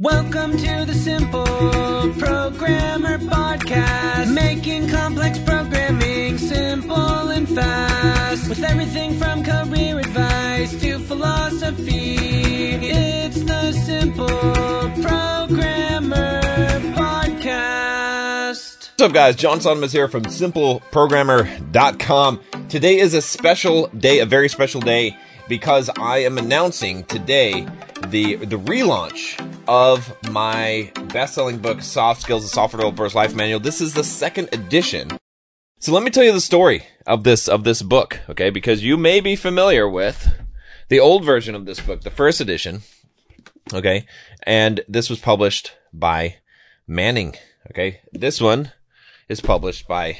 Welcome to the Simple Programmer Podcast, making complex programming simple and fast. With everything from career advice to philosophy, it's the Simple Programmer Podcast. What's up, guys? John Sonmez here from SimpleProgrammer.com. Today is a special day, a very special day, because I am announcing today the the relaunch of my best-selling book, Soft Skills: The Software Developer's Life Manual. This is the second edition. So let me tell you the story of this of this book, okay? Because you may be familiar with the old version of this book, the first edition, okay? And this was published by Manning, okay? This one is published by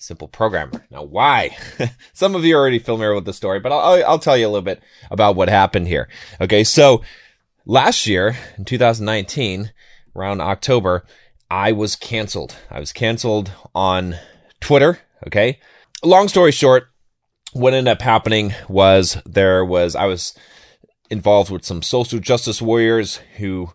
Simple Programmer. Now, why? Some of you are already familiar with the story, but I'll, I'll tell you a little bit about what happened here. Okay. So last year in 2019, around October, I was canceled. I was canceled on Twitter. Okay. Long story short, what ended up happening was there was, I was involved with some social justice warriors who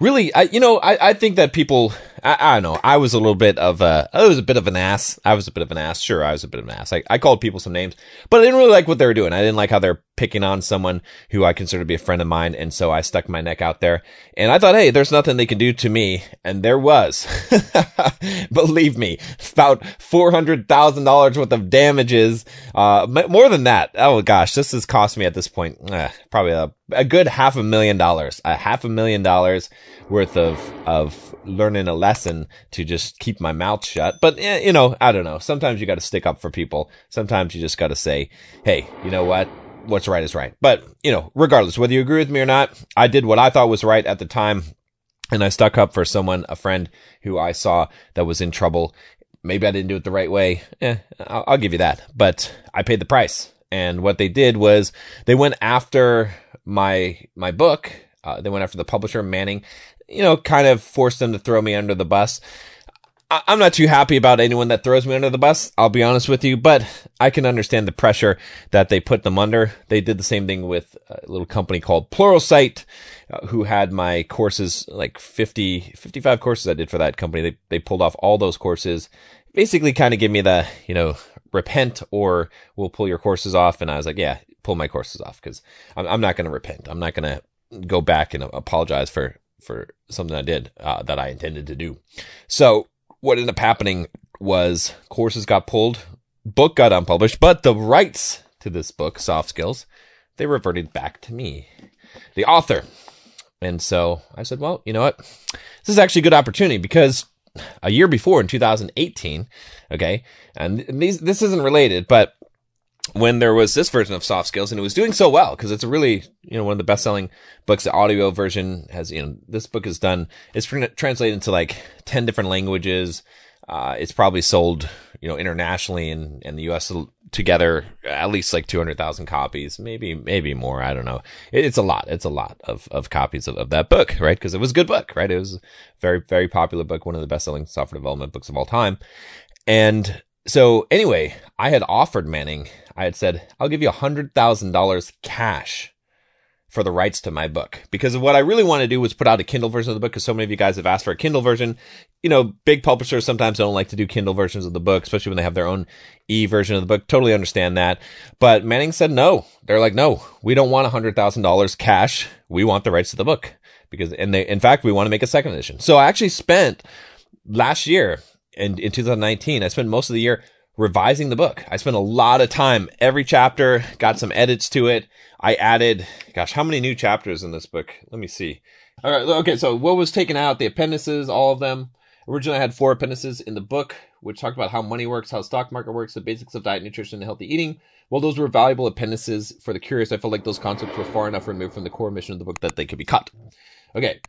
really, I, you know, I, I think that people, I, don't know, I was a little bit of a, I was a bit of an ass. I was a bit of an ass. Sure, I was a bit of an ass. I, I called people some names, but I didn't really like what they were doing. I didn't like how they're picking on someone who I consider to be a friend of mine. And so I stuck my neck out there and I thought, Hey, there's nothing they can do to me. And there was, believe me, about $400,000 worth of damages. Uh, more than that. Oh gosh, this has cost me at this point, uh, probably a, a good half a million dollars, a half a million dollars worth of, of learning a lesson to just keep my mouth shut. But, eh, you know, I don't know. Sometimes you got to stick up for people. Sometimes you just got to say, Hey, you know what? What's right is right. But, you know, regardless, whether you agree with me or not, I did what I thought was right at the time. And I stuck up for someone, a friend who I saw that was in trouble. Maybe I didn't do it the right way. Eh, I'll, I'll give you that. But I paid the price. And what they did was they went after my, my book. Uh, they went after the publisher, Manning, you know, kind of forced them to throw me under the bus. I- I'm not too happy about anyone that throws me under the bus. I'll be honest with you, but I can understand the pressure that they put them under. They did the same thing with a little company called Pluralsight, uh, who had my courses, like 50, 55 courses I did for that company. They, they pulled off all those courses, basically kind of give me the, you know, repent or we'll pull your courses off. And I was like, yeah, pull my courses off because I'm, I'm not going to repent. I'm not going to go back and apologize for, for something I did, uh, that I intended to do. So what ended up happening was courses got pulled, book got unpublished, but the rights to this book, Soft Skills, they reverted back to me, the author. And so I said, well, you know what? This is actually a good opportunity because a year before in 2018, okay, and these, this isn't related, but when there was this version of soft skills and it was doing so well because it's a really you know one of the best selling books. The audio version has you know this book is done it's translated into like 10 different languages. Uh, it's probably sold you know internationally in in the us together at least like 200,000 copies maybe maybe more i don't know. It, it's a lot it's a lot of of copies of, of that book right? Because it was a good book right? It was a very very popular book one of the best selling software development books of all time. And so anyway, I had offered Manning, I had said, I'll give you a hundred thousand dollars cash for the rights to my book because what I really want to do was put out a Kindle version of the book because so many of you guys have asked for a Kindle version. You know, big publishers sometimes don't like to do Kindle versions of the book, especially when they have their own e version of the book. Totally understand that. But Manning said no. They're like, no, we don't want a hundred thousand dollars cash. We want the rights to the book because, and they, in fact, we want to make a second edition. So I actually spent last year and in 2019, I spent most of the year revising the book. I spent a lot of time every chapter, got some edits to it. I added, gosh, how many new chapters in this book? Let me see. All right. Okay. So what was taken out? The appendices, all of them. Originally I had four appendices in the book, which talked about how money works, how stock market works, the basics of diet, nutrition, and healthy eating. Well, those were valuable appendices for the curious, I felt like those concepts were far enough removed from the core mission of the book that they could be cut. Okay.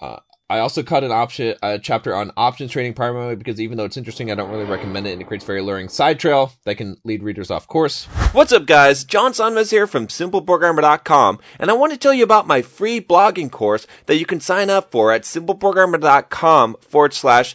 Uh, I also cut an option a chapter on options trading primarily because even though it's interesting, I don't really recommend it, and it creates very alluring side trail that can lead readers off course. What's up, guys? John Sonmez here from SimpleProgrammer.com, and I want to tell you about my free blogging course that you can sign up for at SimpleProgrammer.com forward slash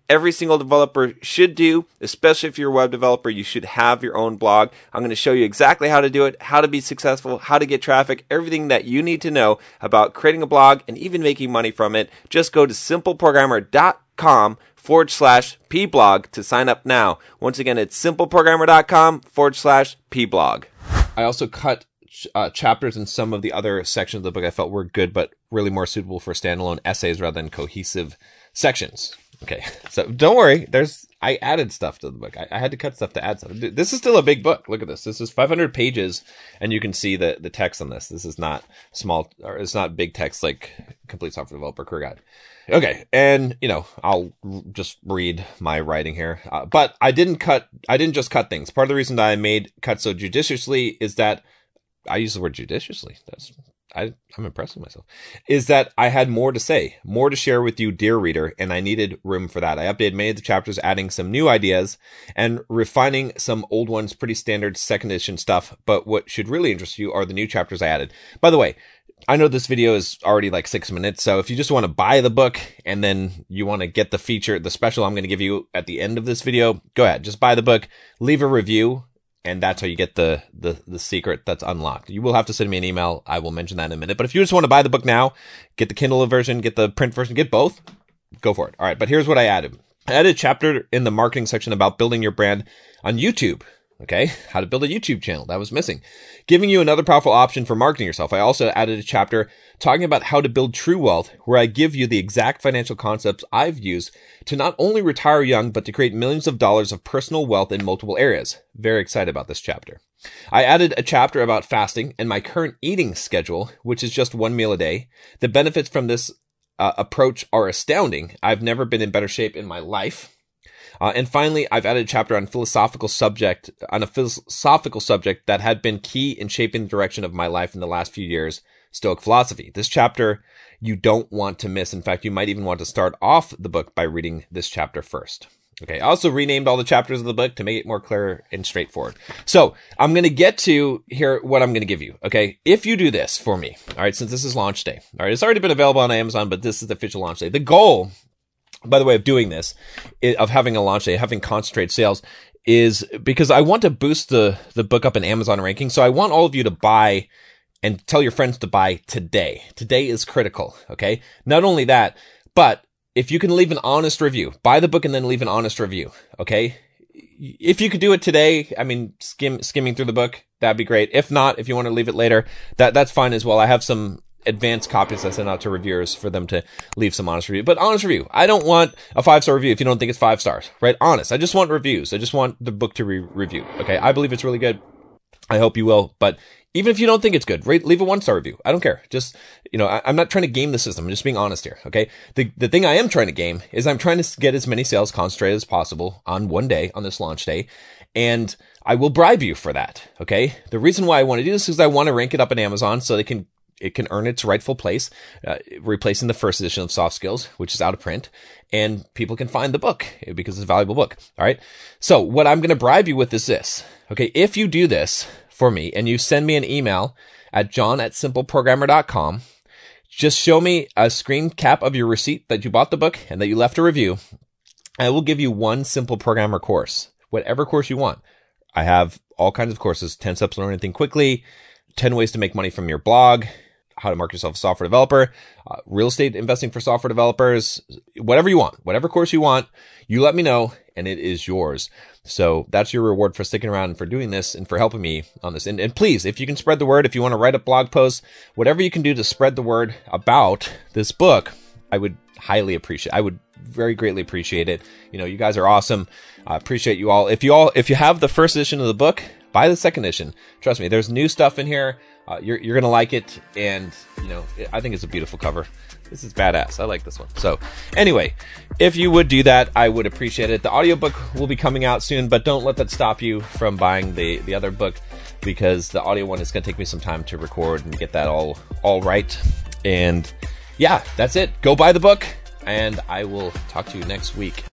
every single developer should do, especially if you're a web developer, you should have your own blog. I'm going to show you exactly how to do it, how to be successful, how to get traffic, everything that you need to know about creating a blog and even making money from it. Just go to simpleprogrammer.com forward slash pblog to sign up now. Once again, it's simpleprogrammer.com forward slash pblog. I also cut uh, chapters in some of the other sections of the book I felt were good, but really more suitable for standalone essays rather than cohesive sections. Okay, so don't worry. There's I added stuff to the book. I, I, had to cut stuff to add stuff. This is still a big book. Look at this. This is 500 pages, and you can see the the text on this. This is not small or it's not big text like Complete Software Developer Career Guide. Okay, and you know I'll just read my writing here, uh, but I didn't cut. I didn't just cut things. Part of the reason that I made cuts so judiciously is that I use the word judiciously. That's I, I'm impressed with myself, is that I had more to say, more to share with you, dear reader, and I needed room for that. I updated many of the chapters, adding some new ideas and refining some old ones, pretty standard second edition stuff. But what should really interest you are the new chapters I added. By the way, I know this video is already like six minutes, so if you just want to buy the book and then you want to get the feature, the special I'm going to give you at the end of this video, go ahead, just buy the book, leave a review, and that's how you get the, the the secret that's unlocked. You will have to send me an email. I will mention that in a minute. But if you just want to buy the book now, get the Kindle version, get the print version, get both, go for it. All right, but here's what I added. I added a chapter in the marketing section about building your brand on YouTube. Okay, how to build a YouTube channel. That was missing. Giving you another powerful option for marketing yourself. I also added a chapter talking about how to build true wealth, where I give you the exact financial concepts I've used to not only retire young, but to create millions of dollars of personal wealth in multiple areas. Very excited about this chapter. I added a chapter about fasting and my current eating schedule, which is just one meal a day. The benefits from this uh, approach are astounding. I've never been in better shape in my life. Uh, and finally, I've added a chapter on philosophical subject, on a philosophical subject that had been key in shaping the direction of my life in the last few years, Stoic philosophy. This chapter you don't want to miss. In fact, you might even want to start off the book by reading this chapter first. Okay. I also renamed all the chapters of the book to make it more clear and straightforward. So I'm going to get to here what I'm going to give you. Okay. If you do this for me, all right, since this is launch day, all right, it's already been available on Amazon, but this is the official launch day. The goal by the way, of doing this, of having a launch day, having concentrated sales, is because I want to boost the the book up in Amazon ranking. So I want all of you to buy and tell your friends to buy today. Today is critical. Okay. Not only that, but if you can leave an honest review, buy the book and then leave an honest review. Okay. If you could do it today, I mean, skim, skimming through the book, that'd be great. If not, if you want to leave it later, that, that's fine as well. I have some advanced copies I send out to reviewers for them to leave some honest review. But honest review. I don't want a five star review if you don't think it's five stars, right? Honest. I just want reviews. I just want the book to be reviewed. Okay. I believe it's really good. I hope you will. But even if you don't think it's good, rate, leave a one star review. I don't care. Just, you know, I, am not trying to game the system. I'm just being honest here. Okay. The, the thing I am trying to game is I'm trying to get as many sales concentrated as possible on one day, on this launch day. And I will bribe you for that. Okay. The reason why I want to do this is I want to rank it up in Amazon so they can it can earn its rightful place, uh, replacing the first edition of Soft Skills, which is out of print, and people can find the book because it's a valuable book. All right. So what I'm going to bribe you with is this. Okay. If you do this for me and you send me an email at john at simpleprogrammer.com, just show me a screen cap of your receipt that you bought the book and that you left a review. I will give you one simple programmer course, whatever course you want. I have all kinds of courses, 10 steps to learn anything quickly, 10 ways to make money from your blog, how to market yourself as a software developer, uh, real estate investing for software developers, whatever you want, whatever course you want, you let me know and it is yours. So that's your reward for sticking around and for doing this and for helping me on this. And, and please, if you can spread the word, if you want to write a blog post, whatever you can do to spread the word about this book, I would highly appreciate. I would very greatly appreciate it. You know, you guys are awesome. I appreciate you all. If you all, if you have the first edition of the book, buy the second edition. Trust me, there's new stuff in here. Uh, you're you're gonna like it, and you know I think it's a beautiful cover. This is badass. I like this one. So, anyway, if you would do that, I would appreciate it. The audiobook will be coming out soon, but don't let that stop you from buying the the other book because the audio one is gonna take me some time to record and get that all all right. And yeah, that's it. Go buy the book, and I will talk to you next week.